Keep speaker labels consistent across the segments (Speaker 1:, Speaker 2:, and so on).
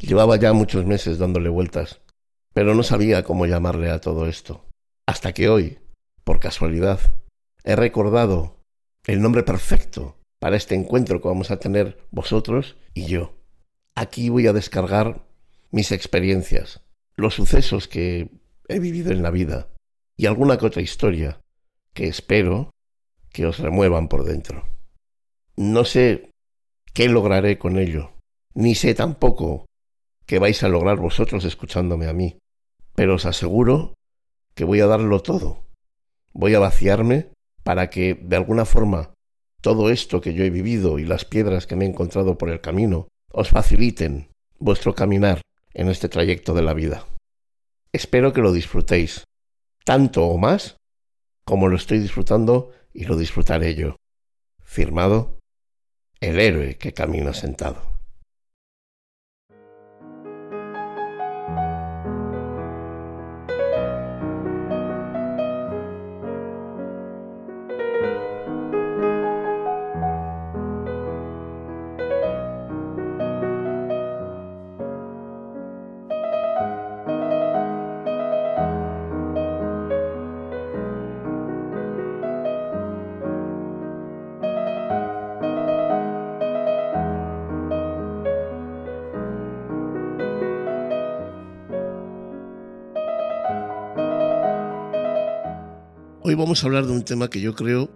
Speaker 1: Llevaba ya muchos meses dándole vueltas, pero no sabía cómo llamarle a todo esto. Hasta que hoy, por casualidad, he recordado el nombre perfecto para este encuentro que vamos a tener vosotros y yo. Aquí voy a descargar mis experiencias, los sucesos que he vivido en la vida y alguna que otra historia que espero que os remuevan por dentro. No sé qué lograré con ello, ni sé tampoco qué vais a lograr vosotros escuchándome a mí, pero os aseguro que voy a darlo todo. Voy a vaciarme para que, de alguna forma, todo esto que yo he vivido y las piedras que me he encontrado por el camino os faciliten vuestro caminar en este trayecto de la vida. Espero que lo disfrutéis, tanto o más como lo estoy disfrutando y lo disfrutaré yo. Firmado, el héroe que camina sentado. Vamos a hablar de un tema que yo creo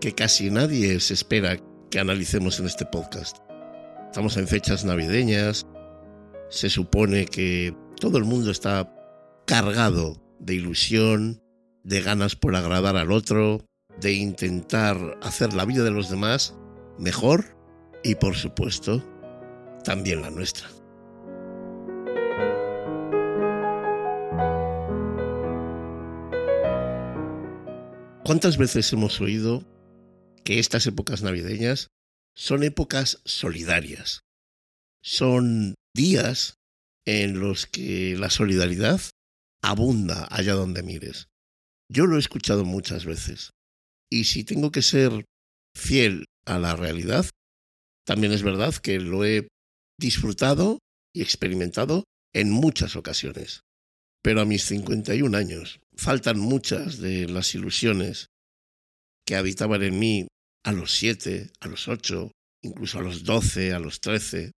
Speaker 1: que casi nadie se espera que analicemos en este podcast. Estamos en fechas navideñas, se supone que todo el mundo está cargado de ilusión, de ganas por agradar al otro, de intentar hacer la vida de los demás mejor y por supuesto también la nuestra. ¿Cuántas veces hemos oído que estas épocas navideñas son épocas solidarias? Son días en los que la solidaridad abunda allá donde mires. Yo lo he escuchado muchas veces. Y si tengo que ser fiel a la realidad, también es verdad que lo he disfrutado y experimentado en muchas ocasiones. Pero a mis 51 años faltan muchas de las ilusiones que habitaban en mí a los 7, a los 8, incluso a los 12, a los 13.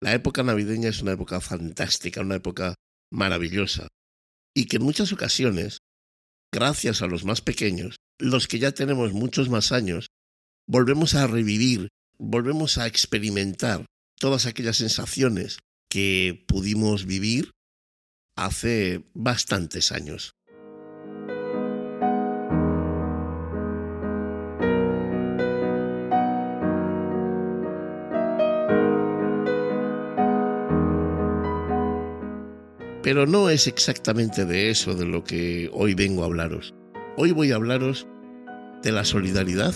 Speaker 1: La época navideña es una época fantástica, una época maravillosa, y que en muchas ocasiones, gracias a los más pequeños, los que ya tenemos muchos más años, volvemos a revivir, volvemos a experimentar todas aquellas sensaciones que pudimos vivir hace bastantes años. Pero no es exactamente de eso de lo que hoy vengo a hablaros. Hoy voy a hablaros de la solidaridad,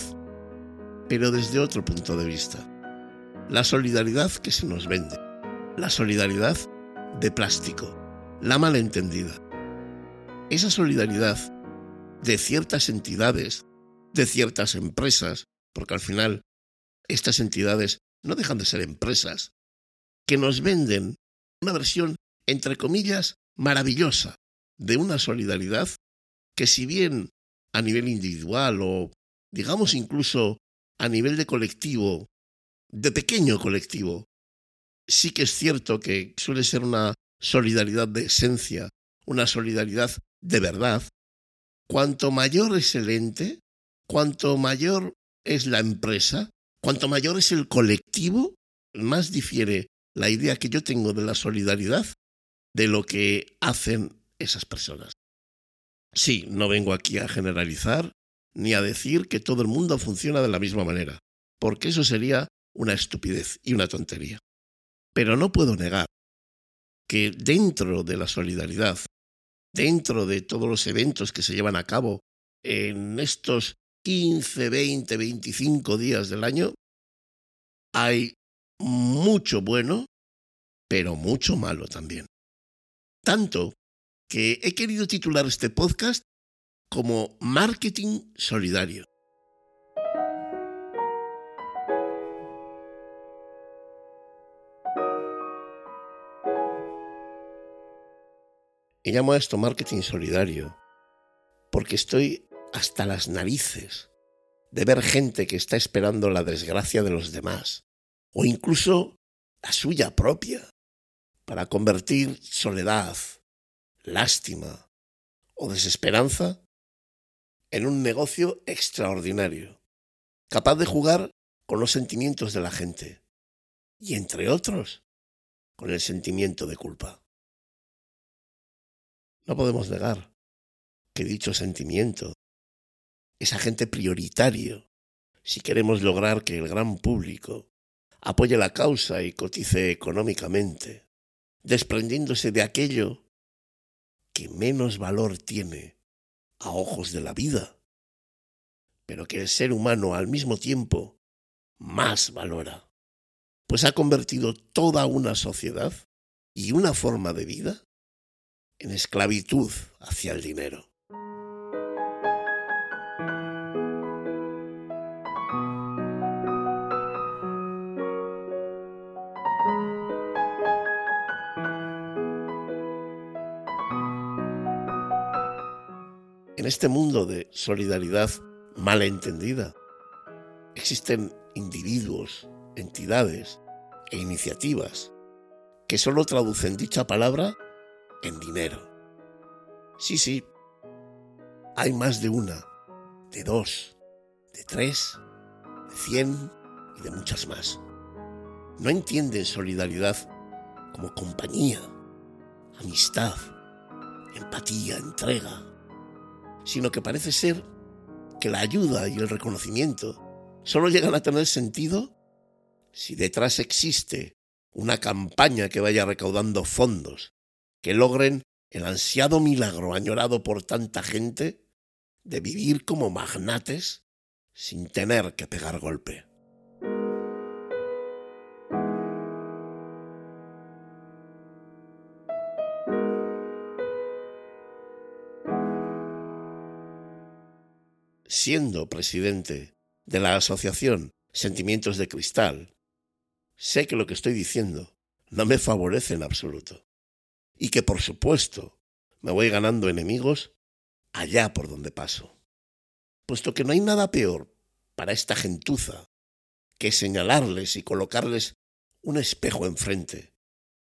Speaker 1: pero desde otro punto de vista. La solidaridad que se nos vende. La solidaridad de plástico la malentendida. Esa solidaridad de ciertas entidades, de ciertas empresas, porque al final estas entidades no dejan de ser empresas, que nos venden una versión, entre comillas, maravillosa de una solidaridad que si bien a nivel individual o digamos incluso a nivel de colectivo, de pequeño colectivo, sí que es cierto que suele ser una solidaridad de esencia, una solidaridad de verdad, cuanto mayor es el ente, cuanto mayor es la empresa, cuanto mayor es el colectivo, más difiere la idea que yo tengo de la solidaridad de lo que hacen esas personas. Sí, no vengo aquí a generalizar ni a decir que todo el mundo funciona de la misma manera, porque eso sería una estupidez y una tontería. Pero no puedo negar que dentro de la solidaridad, dentro de todos los eventos que se llevan a cabo en estos 15, 20, 25 días del año, hay mucho bueno, pero mucho malo también. Tanto que he querido titular este podcast como Marketing Solidario. Y llamo a esto marketing solidario, porque estoy hasta las narices de ver gente que está esperando la desgracia de los demás, o incluso la suya propia, para convertir soledad, lástima o desesperanza en un negocio extraordinario, capaz de jugar con los sentimientos de la gente, y entre otros, con el sentimiento de culpa. No podemos negar que dicho sentimiento es agente prioritario si queremos lograr que el gran público apoye la causa y cotice económicamente, desprendiéndose de aquello que menos valor tiene a ojos de la vida, pero que el ser humano al mismo tiempo más valora, pues ha convertido toda una sociedad y una forma de vida en esclavitud hacia el dinero. En este mundo de solidaridad mal entendida, existen individuos, entidades e iniciativas que solo traducen dicha palabra en dinero. Sí, sí, hay más de una, de dos, de tres, de cien y de muchas más. No entienden solidaridad como compañía, amistad, empatía, entrega sino que parece ser que la ayuda y el reconocimiento solo llegan a tener sentido si detrás existe una campaña que vaya recaudando fondos que logren el ansiado milagro añorado por tanta gente de vivir como magnates sin tener que pegar golpe. siendo presidente de la asociación Sentimientos de Cristal, sé que lo que estoy diciendo no me favorece en absoluto. Y que por supuesto me voy ganando enemigos allá por donde paso. Puesto que no hay nada peor para esta gentuza que señalarles y colocarles un espejo enfrente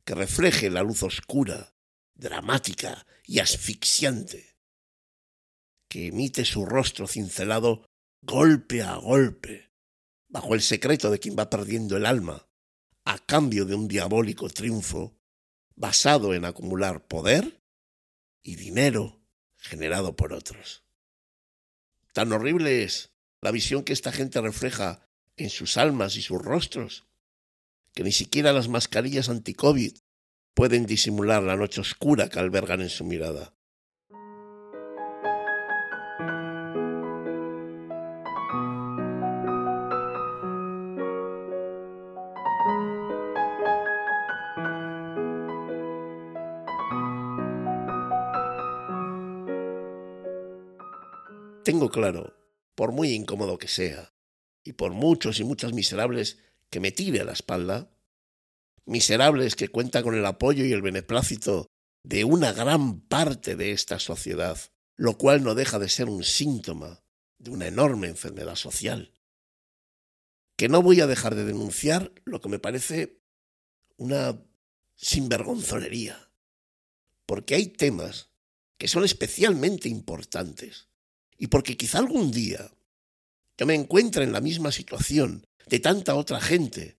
Speaker 1: que refleje la luz oscura, dramática y asfixiante que emite su rostro cincelado golpe a golpe, bajo el secreto de quien va perdiendo el alma, a cambio de un diabólico triunfo basado en acumular poder y dinero generado por otros. Tan horrible es la visión que esta gente refleja en sus almas y sus rostros, que ni siquiera las mascarillas anti-COVID pueden disimular la noche oscura que albergan en su mirada. Tengo claro, por muy incómodo que sea, y por muchos y muchas miserables que me tire a la espalda, miserables que cuentan con el apoyo y el beneplácito de una gran parte de esta sociedad, lo cual no deja de ser un síntoma de una enorme enfermedad social. Que no voy a dejar de denunciar lo que me parece una sinvergonzonería, porque hay temas que son especialmente importantes y porque quizá algún día yo me encuentre en la misma situación de tanta otra gente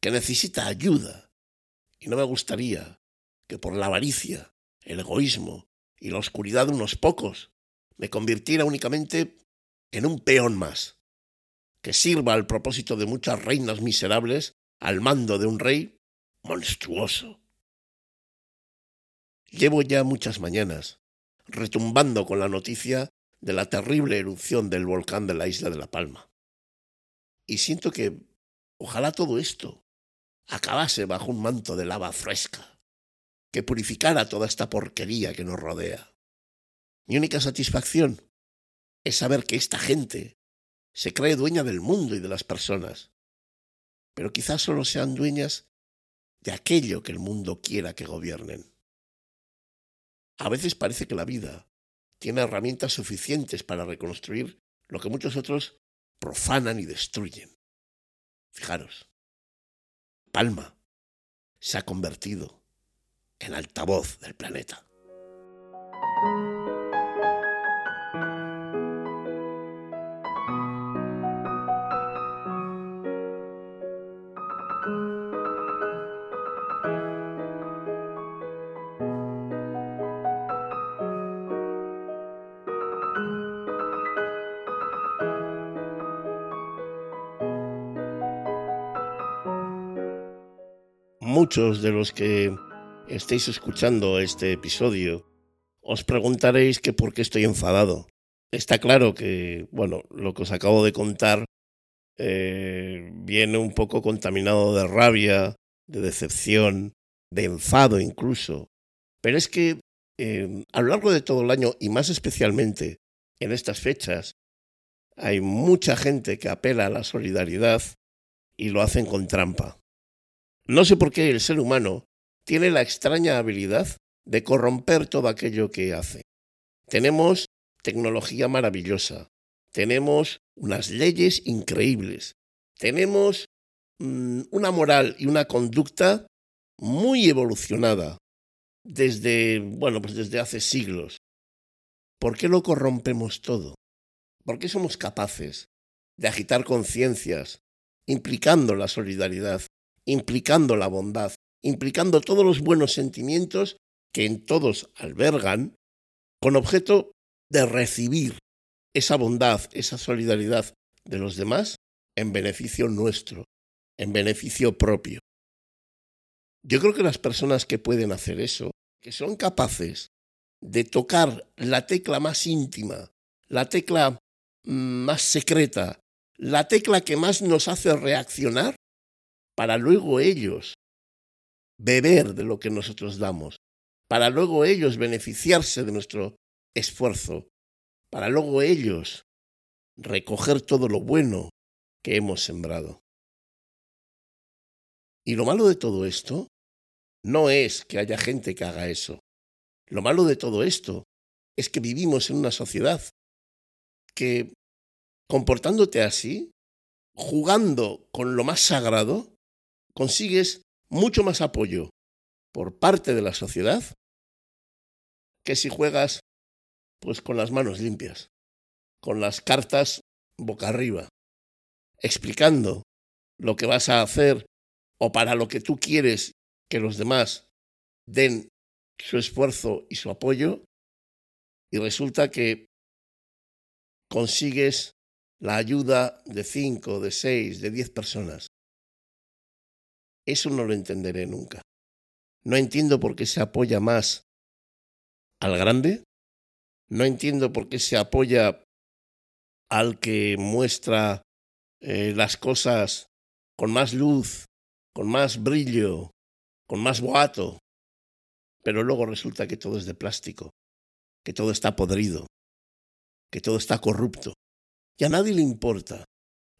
Speaker 1: que necesita ayuda y no me gustaría que por la avaricia, el egoísmo y la oscuridad de unos pocos me convirtiera únicamente en un peón más, que sirva al propósito de muchas reinas miserables al mando de un rey monstruoso. Llevo ya muchas mañanas retumbando con la noticia de la terrible erupción del volcán de la isla de La Palma. Y siento que ojalá todo esto acabase bajo un manto de lava fresca, que purificara toda esta porquería que nos rodea. Mi única satisfacción es saber que esta gente se cree dueña del mundo y de las personas, pero quizás solo sean dueñas de aquello que el mundo quiera que gobiernen. A veces parece que la vida tiene herramientas suficientes para reconstruir lo que muchos otros profanan y destruyen. Fijaros, Palma se ha convertido en altavoz del planeta. Muchos de los que estéis escuchando este episodio os preguntaréis que por qué estoy enfadado. Está claro que, bueno, lo que os acabo de contar eh, viene un poco contaminado de rabia, de decepción, de enfado incluso. Pero es que eh, a lo largo de todo el año, y más especialmente en estas fechas, hay mucha gente que apela a la solidaridad y lo hacen con trampa. No sé por qué el ser humano tiene la extraña habilidad de corromper todo aquello que hace. Tenemos tecnología maravillosa, tenemos unas leyes increíbles, tenemos mm, una moral y una conducta muy evolucionada desde, bueno, pues desde hace siglos. ¿Por qué lo corrompemos todo? ¿Por qué somos capaces de agitar conciencias, implicando la solidaridad, implicando la bondad, implicando todos los buenos sentimientos que en todos albergan, con objeto de recibir esa bondad, esa solidaridad de los demás en beneficio nuestro, en beneficio propio. Yo creo que las personas que pueden hacer eso, que son capaces de tocar la tecla más íntima, la tecla mm, más secreta, la tecla que más nos hace reaccionar, para luego ellos beber de lo que nosotros damos, para luego ellos beneficiarse de nuestro esfuerzo, para luego ellos recoger todo lo bueno que hemos sembrado. Y lo malo de todo esto no es que haya gente que haga eso. Lo malo de todo esto es que vivimos en una sociedad que, comportándote así, jugando con lo más sagrado, consigues mucho más apoyo por parte de la sociedad que si juegas pues con las manos limpias, con las cartas boca arriba, explicando lo que vas a hacer o para lo que tú quieres que los demás den su esfuerzo y su apoyo y resulta que consigues la ayuda de cinco, de seis, de diez personas. Eso no lo entenderé nunca. No entiendo por qué se apoya más al grande. No entiendo por qué se apoya al que muestra eh, las cosas con más luz, con más brillo, con más boato. Pero luego resulta que todo es de plástico, que todo está podrido, que todo está corrupto. Y a nadie le importa.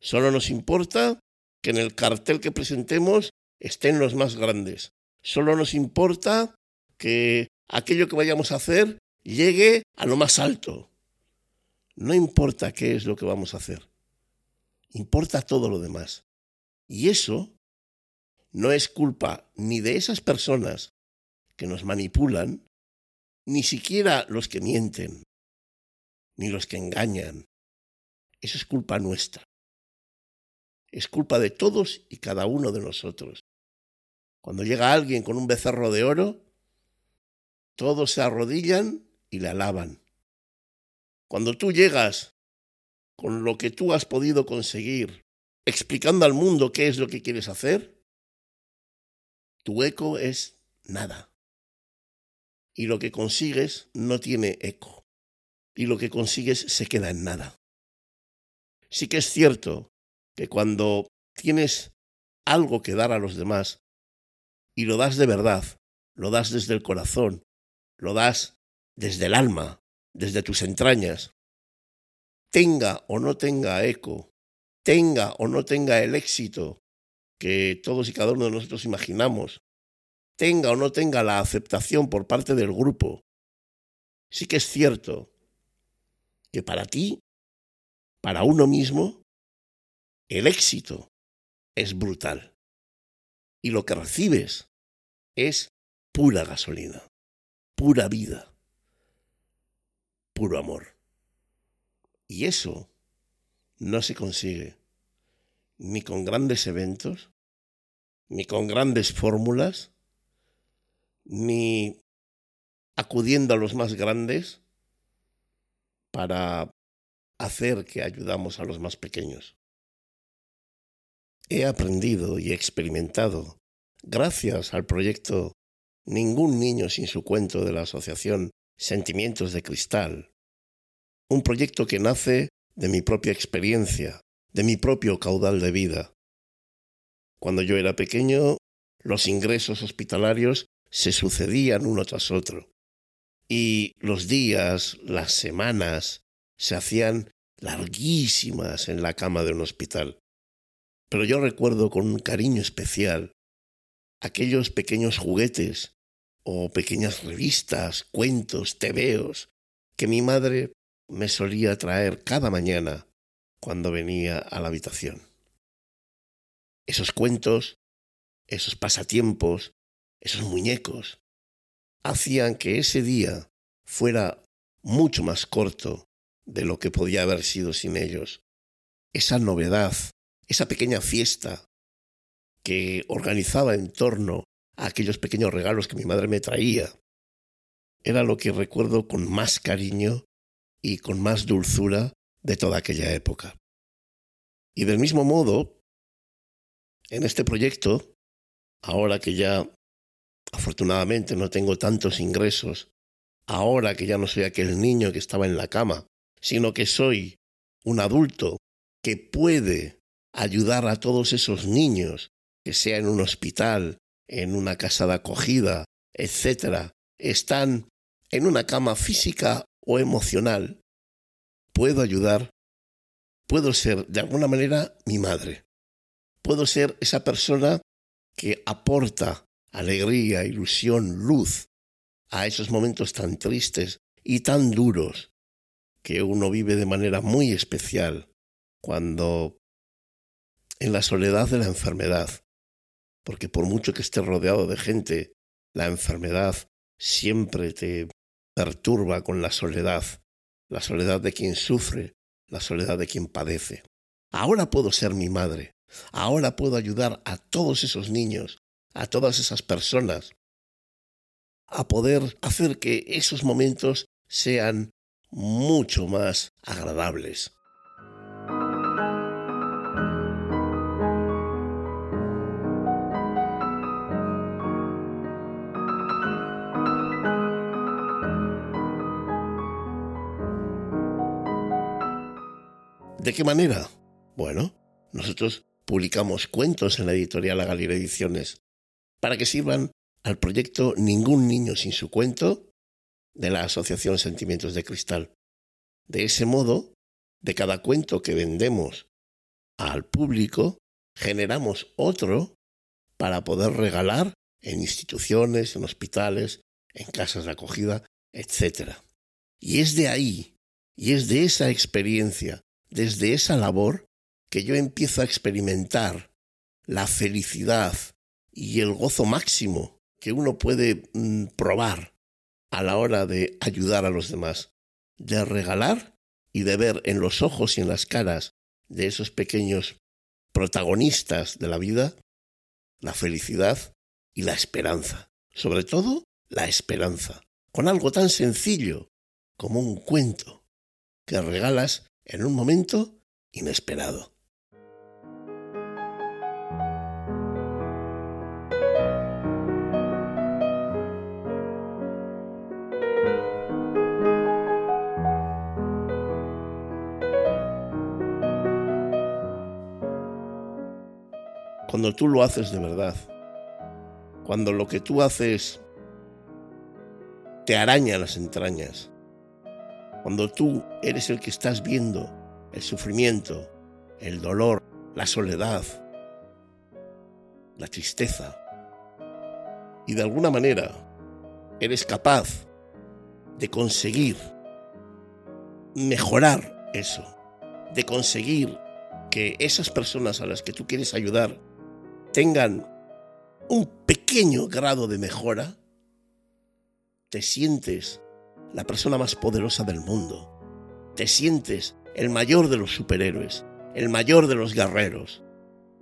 Speaker 1: Solo nos importa que en el cartel que presentemos estén los más grandes. Solo nos importa que aquello que vayamos a hacer llegue a lo más alto. No importa qué es lo que vamos a hacer. Importa todo lo demás. Y eso no es culpa ni de esas personas que nos manipulan, ni siquiera los que mienten, ni los que engañan. Eso es culpa nuestra. Es culpa de todos y cada uno de nosotros. Cuando llega alguien con un becerro de oro, todos se arrodillan y le alaban. Cuando tú llegas con lo que tú has podido conseguir, explicando al mundo qué es lo que quieres hacer, tu eco es nada. Y lo que consigues no tiene eco. Y lo que consigues se queda en nada. Sí que es cierto que cuando tienes algo que dar a los demás y lo das de verdad, lo das desde el corazón, lo das desde el alma, desde tus entrañas, tenga o no tenga eco, tenga o no tenga el éxito que todos y cada uno de nosotros imaginamos, tenga o no tenga la aceptación por parte del grupo, Sí que es cierto que para ti, para uno mismo, el éxito es brutal. Y lo que recibes es pura gasolina, pura vida, puro amor. Y eso no se consigue ni con grandes eventos, ni con grandes fórmulas, ni acudiendo a los más grandes para hacer que ayudamos a los más pequeños. He aprendido y experimentado, gracias al proyecto Ningún niño sin su cuento de la Asociación Sentimientos de Cristal, un proyecto que nace de mi propia experiencia, de mi propio caudal de vida. Cuando yo era pequeño, los ingresos hospitalarios se sucedían uno tras otro, y los días, las semanas, se hacían larguísimas en la cama de un hospital. Pero yo recuerdo con un cariño especial aquellos pequeños juguetes o pequeñas revistas, cuentos, tebeos que mi madre me solía traer cada mañana cuando venía a la habitación. Esos cuentos, esos pasatiempos, esos muñecos, hacían que ese día fuera mucho más corto de lo que podía haber sido sin ellos. Esa novedad, esa pequeña fiesta que organizaba en torno a aquellos pequeños regalos que mi madre me traía, era lo que recuerdo con más cariño y con más dulzura de toda aquella época. Y del mismo modo, en este proyecto, ahora que ya afortunadamente no tengo tantos ingresos, ahora que ya no soy aquel niño que estaba en la cama, sino que soy un adulto que puede ayudar a todos esos niños, que sea en un hospital, en una casa de acogida, etc., están en una cama física o emocional, puedo ayudar, puedo ser de alguna manera mi madre, puedo ser esa persona que aporta alegría, ilusión, luz a esos momentos tan tristes y tan duros que uno vive de manera muy especial cuando en la soledad de la enfermedad, porque por mucho que estés rodeado de gente, la enfermedad siempre te perturba con la soledad, la soledad de quien sufre, la soledad de quien padece. Ahora puedo ser mi madre, ahora puedo ayudar a todos esos niños, a todas esas personas, a poder hacer que esos momentos sean mucho más agradables. ¿De qué manera? Bueno, nosotros publicamos cuentos en la editorial La Galera Ediciones para que sirvan al proyecto Ningún niño sin su cuento de la Asociación Sentimientos de Cristal. De ese modo, de cada cuento que vendemos al público, generamos otro para poder regalar en instituciones, en hospitales, en casas de acogida, etc. Y es de ahí, y es de esa experiencia, desde esa labor, que yo empiezo a experimentar la felicidad y el gozo máximo que uno puede mm, probar a la hora de ayudar a los demás, de regalar y de ver en los ojos y en las caras de esos pequeños protagonistas de la vida la felicidad y la esperanza. Sobre todo, la esperanza, con algo tan sencillo como un cuento que regalas en un momento inesperado. cuando tú lo haces de verdad, cuando lo que tú haces te araña las entrañas, cuando tú eres el que estás viendo el sufrimiento, el dolor, la soledad, la tristeza, y de alguna manera eres capaz de conseguir mejorar eso, de conseguir que esas personas a las que tú quieres ayudar tengan un pequeño grado de mejora, te sientes la persona más poderosa del mundo. Te sientes el mayor de los superhéroes, el mayor de los guerreros,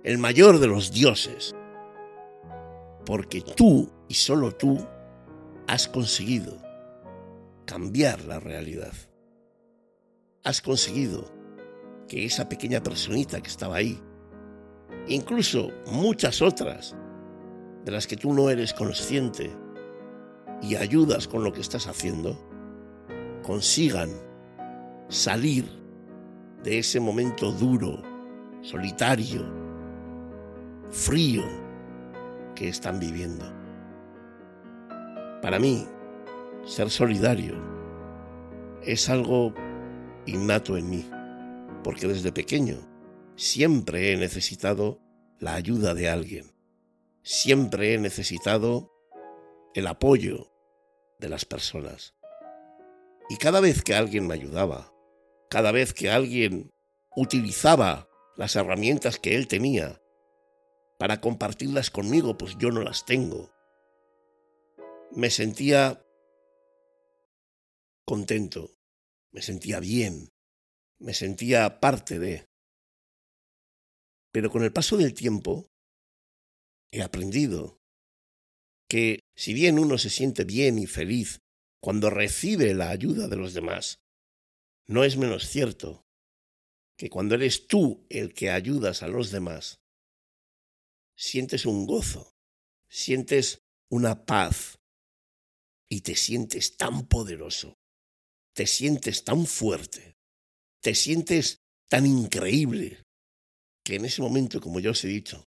Speaker 1: el mayor de los dioses. Porque tú y solo tú has conseguido cambiar la realidad. Has conseguido que esa pequeña personita que estaba ahí, incluso muchas otras de las que tú no eres consciente y ayudas con lo que estás haciendo, consigan salir de ese momento duro, solitario, frío que están viviendo. Para mí, ser solidario es algo innato en mí, porque desde pequeño siempre he necesitado la ayuda de alguien, siempre he necesitado el apoyo de las personas. Y cada vez que alguien me ayudaba, cada vez que alguien utilizaba las herramientas que él tenía para compartirlas conmigo, pues yo no las tengo, me sentía contento, me sentía bien, me sentía parte de. Pero con el paso del tiempo he aprendido que si bien uno se siente bien y feliz cuando recibe la ayuda de los demás, no es menos cierto que cuando eres tú el que ayudas a los demás, sientes un gozo, sientes una paz y te sientes tan poderoso, te sientes tan fuerte, te sientes tan increíble, que en ese momento, como ya os he dicho,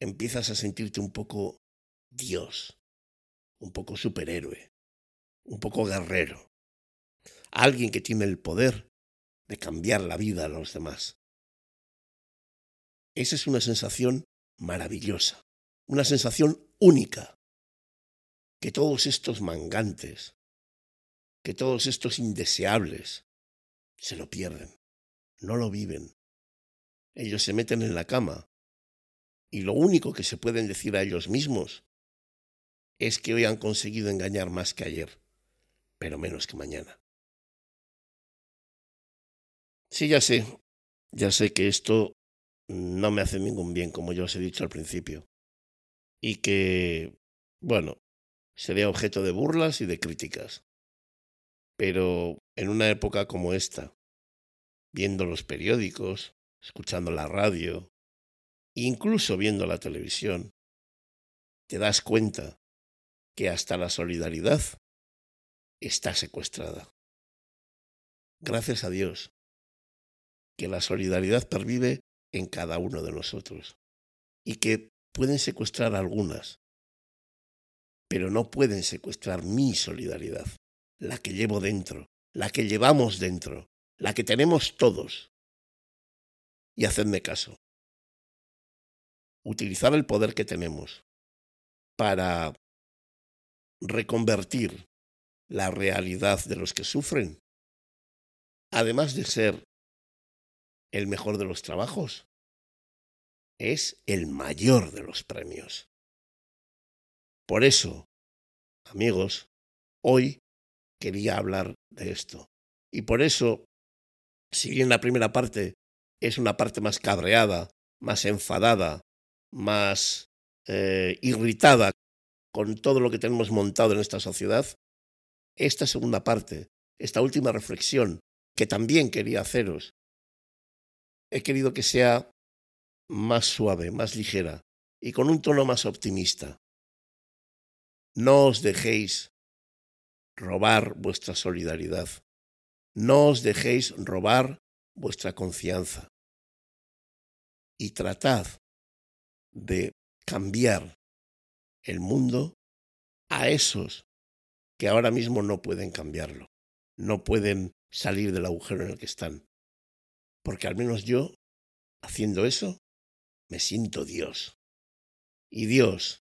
Speaker 1: empiezas a sentirte un poco Dios, un poco superhéroe, un poco guerrero, alguien que tiene el poder de cambiar la vida a los demás. Esa es una sensación maravillosa, una sensación única, que todos estos mangantes, que todos estos indeseables, se lo pierden, no lo viven. Ellos se meten en la cama y lo único que se pueden decir a ellos mismos es que hoy han conseguido engañar más que ayer, pero menos que mañana. Sí, ya sé, ya sé que esto no me hace ningún bien, como yo os he dicho al principio, y que, bueno, sería objeto de burlas y de críticas. Pero en una época como esta, viendo los periódicos, escuchando la radio, incluso viendo la televisión, te das cuenta que hasta la solidaridad está secuestrada. Gracias a Dios, que la solidaridad pervive en cada uno de nosotros y que pueden secuestrar algunas, pero no pueden secuestrar mi solidaridad, la que llevo dentro, la que llevamos dentro, la que tenemos todos. Y hacedme caso. Utilizar el poder que tenemos para reconvertir la realidad de los que sufren, además de ser el mejor de los trabajos, es el mayor de los premios. Por eso, amigos, hoy quería hablar de esto. Y por eso, si bien la primera parte es una parte más cabreada, más enfadada, más eh, irritada con todo lo que tenemos montado en esta sociedad, esta segunda parte, esta última reflexión que también quería haceros, he querido que sea más suave, más ligera y con un tono más optimista. No os dejéis robar vuestra solidaridad. No os dejéis robar vuestra confianza. Y tratad de cambiar el mundo a esos que ahora mismo no pueden cambiarlo, no pueden salir del agujero en el que están. Porque al menos yo, haciendo eso, me siento Dios. Y Dios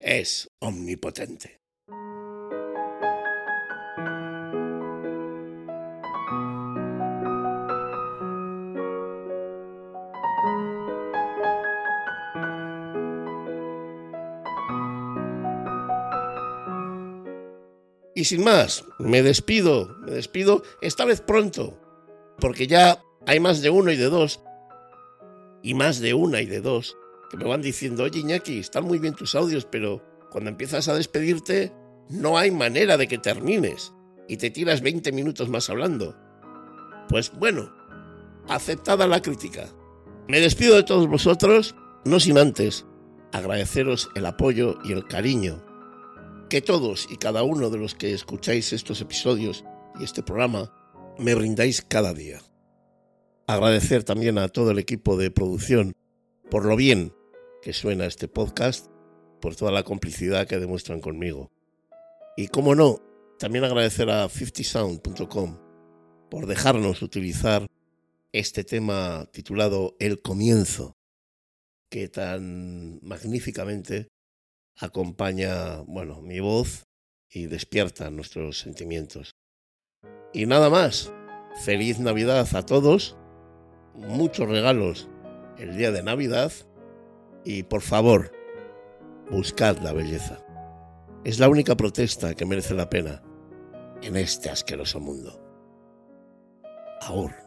Speaker 1: es omnipotente. Y sin más, me despido, me despido esta vez pronto, porque ya hay más de uno y de dos, y más de una y de dos, que me van diciendo, oye Iñaki, están muy bien tus audios, pero cuando empiezas a despedirte, no hay manera de que termines, y te tiras 20 minutos más hablando. Pues bueno, aceptada la crítica. Me despido de todos vosotros, no sin antes agradeceros el apoyo y el cariño que todos y cada uno de los que escucháis estos episodios y este programa me brindáis cada día. Agradecer también a todo el equipo de producción por lo bien que suena este podcast, por toda la complicidad que demuestran conmigo. Y como no, también agradecer a 50sound.com por dejarnos utilizar este tema titulado El comienzo, que tan magníficamente acompaña, bueno, mi voz y despierta nuestros sentimientos. Y nada más. Feliz Navidad a todos. Muchos regalos el día de Navidad. Y por favor, buscad la belleza. Es la única protesta que merece la pena en este asqueroso mundo. Ahora.